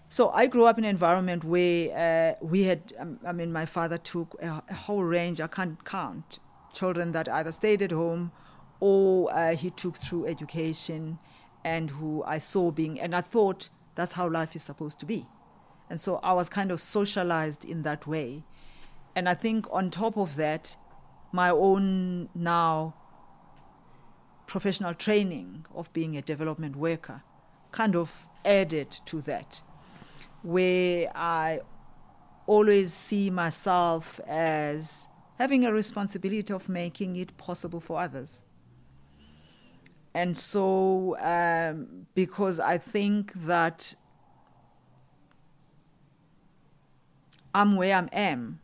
So I grew up in an environment where uh, we had, um, I mean, my father took a, a, whole range, I can't count, children that either stayed at home or uh, he took through education and who I saw being, and I thought that's how life is supposed to be. And so I was kind of socialized in that way. And I think on top of that, my own now professional training of being a development worker kind of added to that, where I always see myself as having a responsibility of making it possible for others. And so, um, because I think that I'm where I am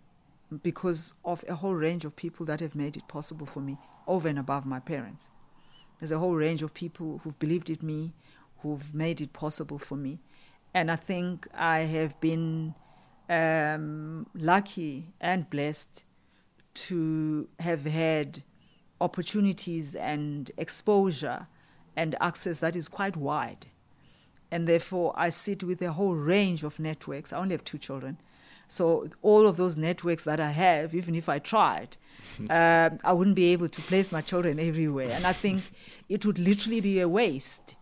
because of a whole range of people that have made it possible for me over and above my parents. There's a whole range of people who've believed in me, who've made it possible for me. And I think I have been um, lucky and blessed to have had opportunities and exposure and access that is quite wide. And therefore, I sit with a whole range of networks. I only have two children. So, all of those networks that I have, even if I tried, um, I wouldn't be able to place my children everywhere. And I think it would literally be a waste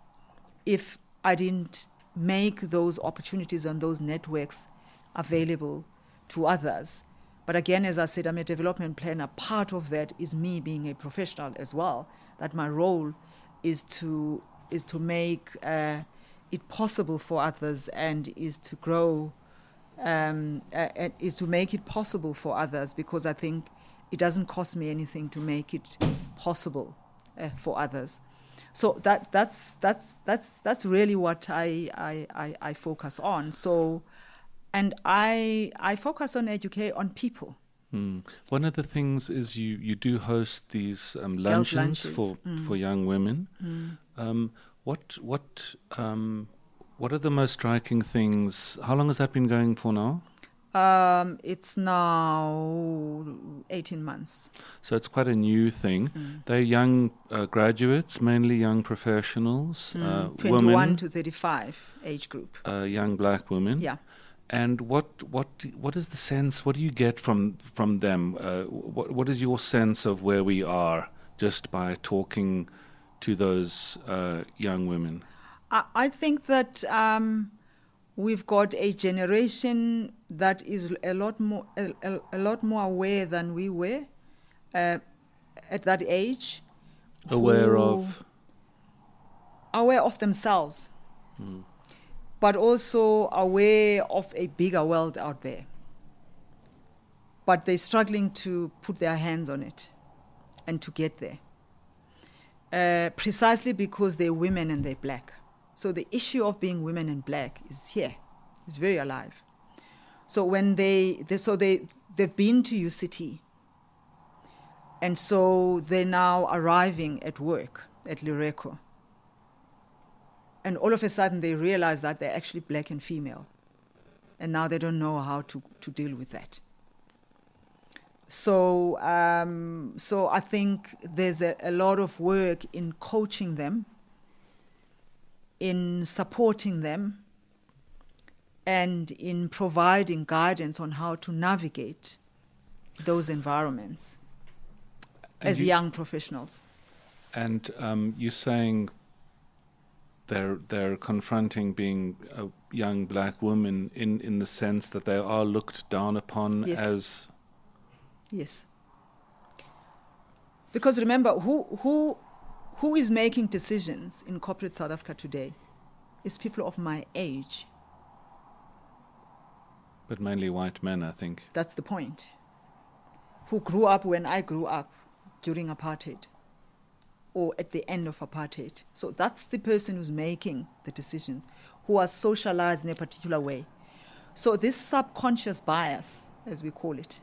if I didn't make those opportunities and those networks available to others. But again, as I said, I'm a development planner. Part of that is me being a professional as well. That my role is to is to make uh, it possible for others and is to grow um, uh, is to make it possible for others because I think it doesn't cost me anything to make it possible uh, for others. So that that's that's that's that's really what I I, I, I focus on. So and I I focus on educate on people. Mm. One of the things is you, you do host these um, luncheons, lunches. for mm. for young women. Mm. Um, what what um, what are the most striking things? How long has that been going for now? Um, it's now 18 months. So it's quite a new thing. Mm. They're young uh, graduates, mainly young professionals, mm. uh, 21 women, to 35 age group. Uh, young black women. Yeah. And what what what is the sense? What do you get from from them? Uh, what what is your sense of where we are just by talking to those uh, young women? I, I think that um, we've got a generation that is a lot more a, a, lot more aware than we were uh, at that age. Aware of. Aware of themselves. Hmm but also aware of a bigger world out there. But they're struggling to put their hands on it and to get there. Uh, precisely because they're women and they're black. So the issue of being women and black is here, it's very alive. So when they, they so they they've been to UCT, and so they're now arriving at work at Lereko and all of a sudden they realize that they're actually black and female. And now they don't know how to, to deal with that. So, um, so I think there's a, a lot of work in coaching them, in supporting them, and in providing guidance on how to navigate those environments and as you, young professionals. And um, you're saying they're they're confronting being a young black woman in in the sense that they are looked down upon yes. as yes. Because remember who who who is making decisions in corporate South Africa today is people of my age. But mainly white men i think. That's the point. Who grew up when i grew up during apartheid or at the end of apartheid. So that's the person who's making the decisions, who are socialized in a particular way. So this subconscious bias, as we call it,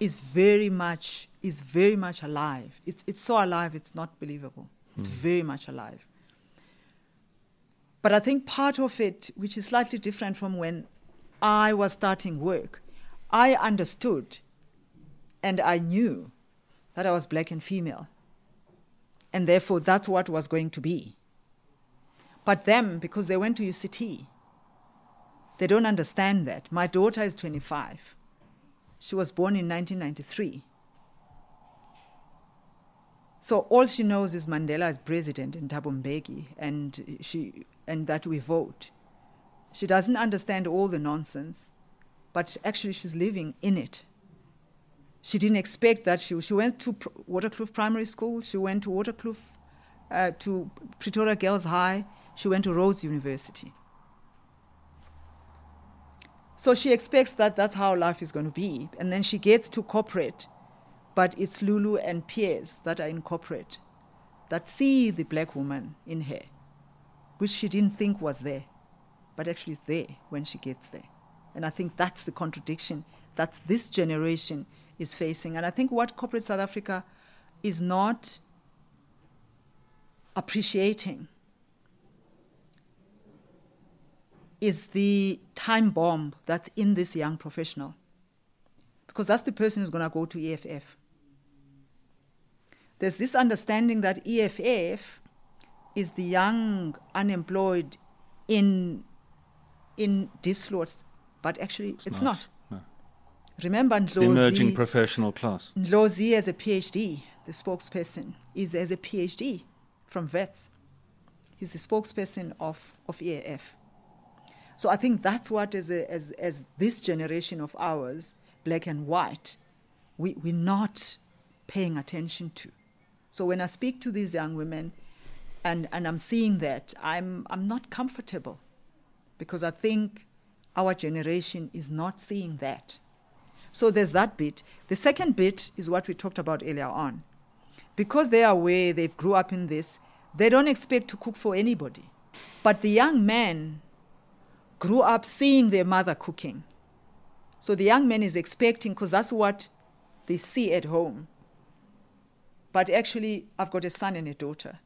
is very much is very much alive. It's it's so alive it's not believable. It's mm. very much alive. But I think part of it, which is slightly different from when I was starting work, I understood and I knew that I was black and female. And therefore, that's what was going to be. But them, because they went to UCT, they don't understand that. My daughter is 25. She was born in 1993. So all she knows is Mandela is president in Thabo and, she, and that we vote. She doesn't understand all the nonsense, but actually she's living in it. She didn't expect that. She, she went to Waterkloof Primary School, she went to Waterkloof, uh, to Pretoria Girls High, she went to Rhodes University. So she expects that that's how life is going to be. And then she gets to corporate, but it's Lulu and Piers that are in corporate that see the black woman in her, which she didn't think was there, but actually is there when she gets there. And I think that's the contradiction that this generation is facing. And I think what corporate South Africa is not appreciating is the time bomb that's in this young professional. Because that's the person who's going to go to EFF. There's this understanding that EFF is the young unemployed in, in Diepsloot, but actually it's, it's not. not. Remember Ndlozi, the emerging professional class. Ndlozi as a PhD, the spokesperson, is as a PhD from Wits. He's the spokesperson of, of EFF. So I think that's what, as, a, as, as this generation of ours, black and white, we, we're not paying attention to. So when I speak to these young women and, and I'm seeing that, I'm, I'm not comfortable because I think our generation is not seeing that. So there's that bit. The second bit is what we talked about earlier on. Because they are aware, they've grew up in this, they don't expect to cook for anybody. But the young man grew up seeing their mother cooking. So the young man is expecting, because that's what they see at home. But actually, I've got a son and a daughter.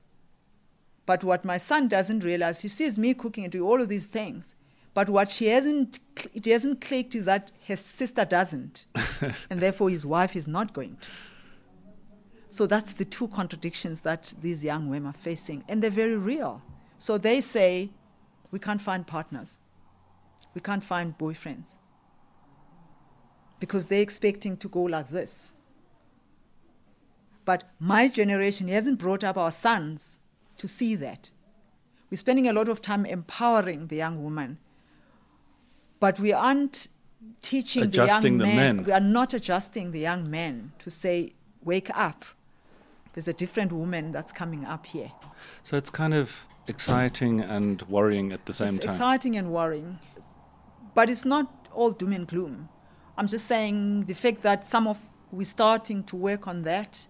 But what my son doesn't realize, he sees me cooking and doing all of these things. But what she hasn't, it hasn't clicked is that his sister doesn't. and therefore his wife is not going to. So that's the two contradictions that these young women are facing. And they're very real. So they say, we can't find partners we can't find boyfriends because they're expecting to go like this. But my generation hasn't brought up our sons to see that. We're spending a lot of time empowering the young woman, but we aren't teaching adjusting the young men. men. We are not adjusting the young men to say, wake up. There's a different woman that's coming up here. So it's kind of exciting and worrying at the same it's time. Exciting and worrying. But it's not all doom and gloom. I'm just saying the fact that some of we're starting to work on that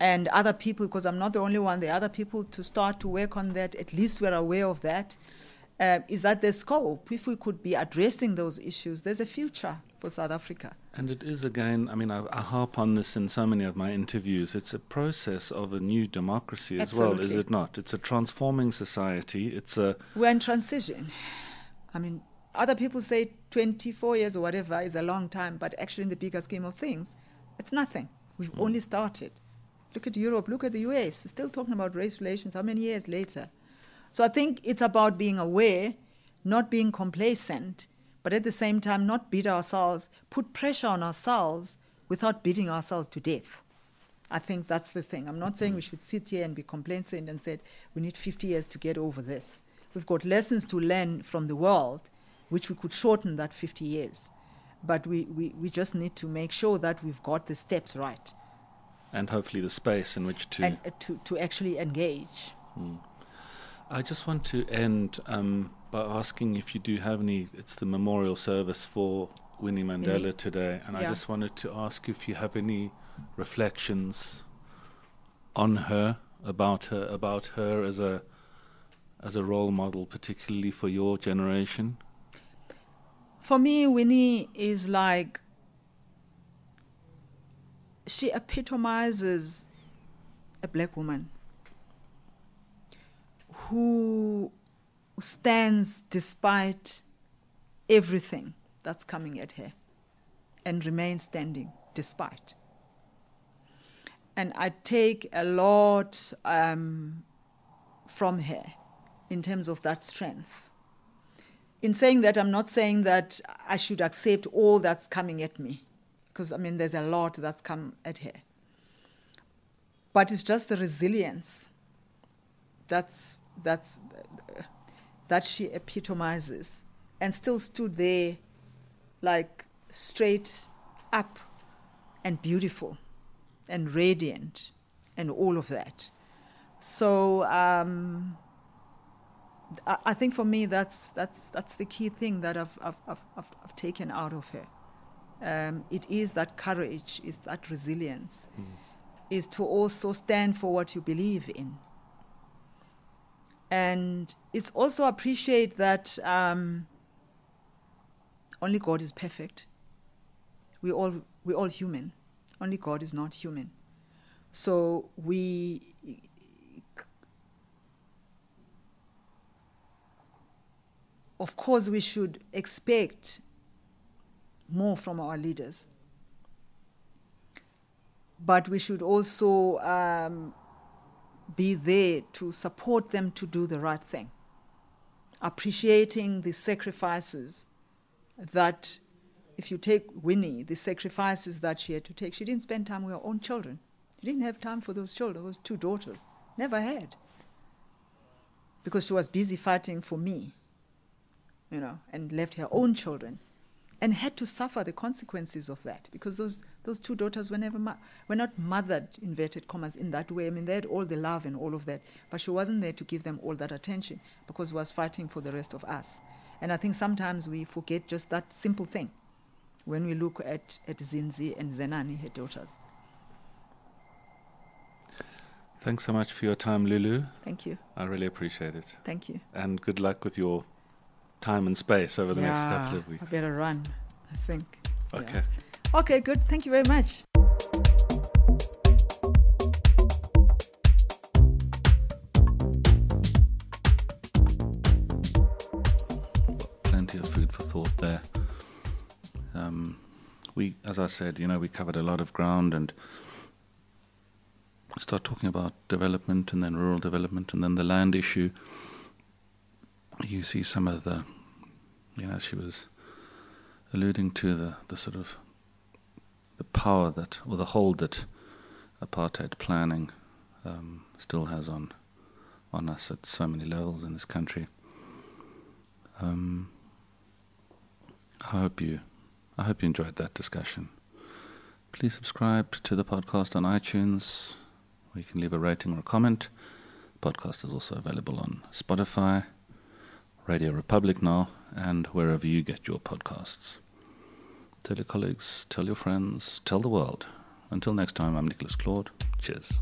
and other people, because I'm not the only one, the other people to start to work on that, at least we're aware of that. Uh, is that the scope? If we could be addressing those issues, there's a future for South Africa. And it is, again, I mean, I, I, harp on this in so many of my interviews. It's a process of a new democracy as Absolutely. well, is it not? It's a transforming society. It's a. We're in transition. I mean, other people say 24 years or whatever is a long time, but actually, in the bigger scheme of things, it's nothing. We've mm. only started. Look at Europe, look at the US, still talking about race relations, how many years later? So I think it's about being aware, not being complacent, but at the same time, not beat ourselves, put pressure on ourselves without beating ourselves to death. I think that's the thing. I'm not saying we should sit here and be complacent and say we need 50 years to get over this. We've got lessons to learn from the world which we could shorten that 50 years. But we, we, we just need to make sure that we've got the steps right. And hopefully the space in which to... And, uh, to, to actually engage. Hmm. I just want to end um, by asking if you do have any... It's the memorial service for Winnie Mandela today. And yeah. I just wanted to ask if you have any reflections on her, about her, about her as a as a role model, particularly for your generation? For me, Winnie is like she epitomizes a black woman who stands despite everything that's coming at her and remains standing despite. And I take a lot um, from her in terms of that strength. In saying that, I'm not saying that I should accept all that's coming at me, because I mean, there's a lot that's come at her. But it's just the resilience that's, that's, that she epitomizes and still stood there like straight up and beautiful and radiant and all of that. So um, I, I, think for me that's that's that's the key thing that I've I've I've, I've taken out of her. Um, it is that courage, is that resilience, mm. is to also stand for what you believe in. And it's also appreciate that um, only God is perfect. We all we all human. Only God is not human. So we of course we should expect more from our leaders. But we should also um, be there to support them to do the right thing, appreciating the sacrifices that if you take Winnie, the sacrifices that she had to take, she didn't spend time with her own children. She didn't have time for those children, those two daughters. Never had. Because she was busy fighting for me, you know, and left her own children and had to suffer the consequences of that because those, those two daughters were never mo- were not mothered inverted commas in that way. I mean, they had all the love and all of that, but she wasn't there to give them all that attention because she was fighting for the rest of us. And I think sometimes we forget just that simple thing when we look at, at Zinzi and Zenani, her daughters. Thanks so much for your time, Lulu. Thank you. I really appreciate it. Thank you. And good luck with your time and space over the yeah, next couple of weeks. I better run, I think. Okay. Yeah. Okay, good. Thank you very much. Plenty of food for thought there. Um, we, as I said, you know, we covered a lot of ground and start talking about development and then rural development and then the land issue. You see some of the, you know, she was alluding to the, the sort of the power that, or the hold that apartheid planning um, still has on on us at so many levels in this country. Um, I hope you I hope you enjoyed that discussion. Please subscribe to the podcast on iTunes, where you can leave a rating or a comment. The podcast is also available on Spotify, Radio Republic now, and wherever you get your podcasts. Tell your colleagues, tell your friends, tell the world. Until next time, I'm Nicholas Claude. Cheers.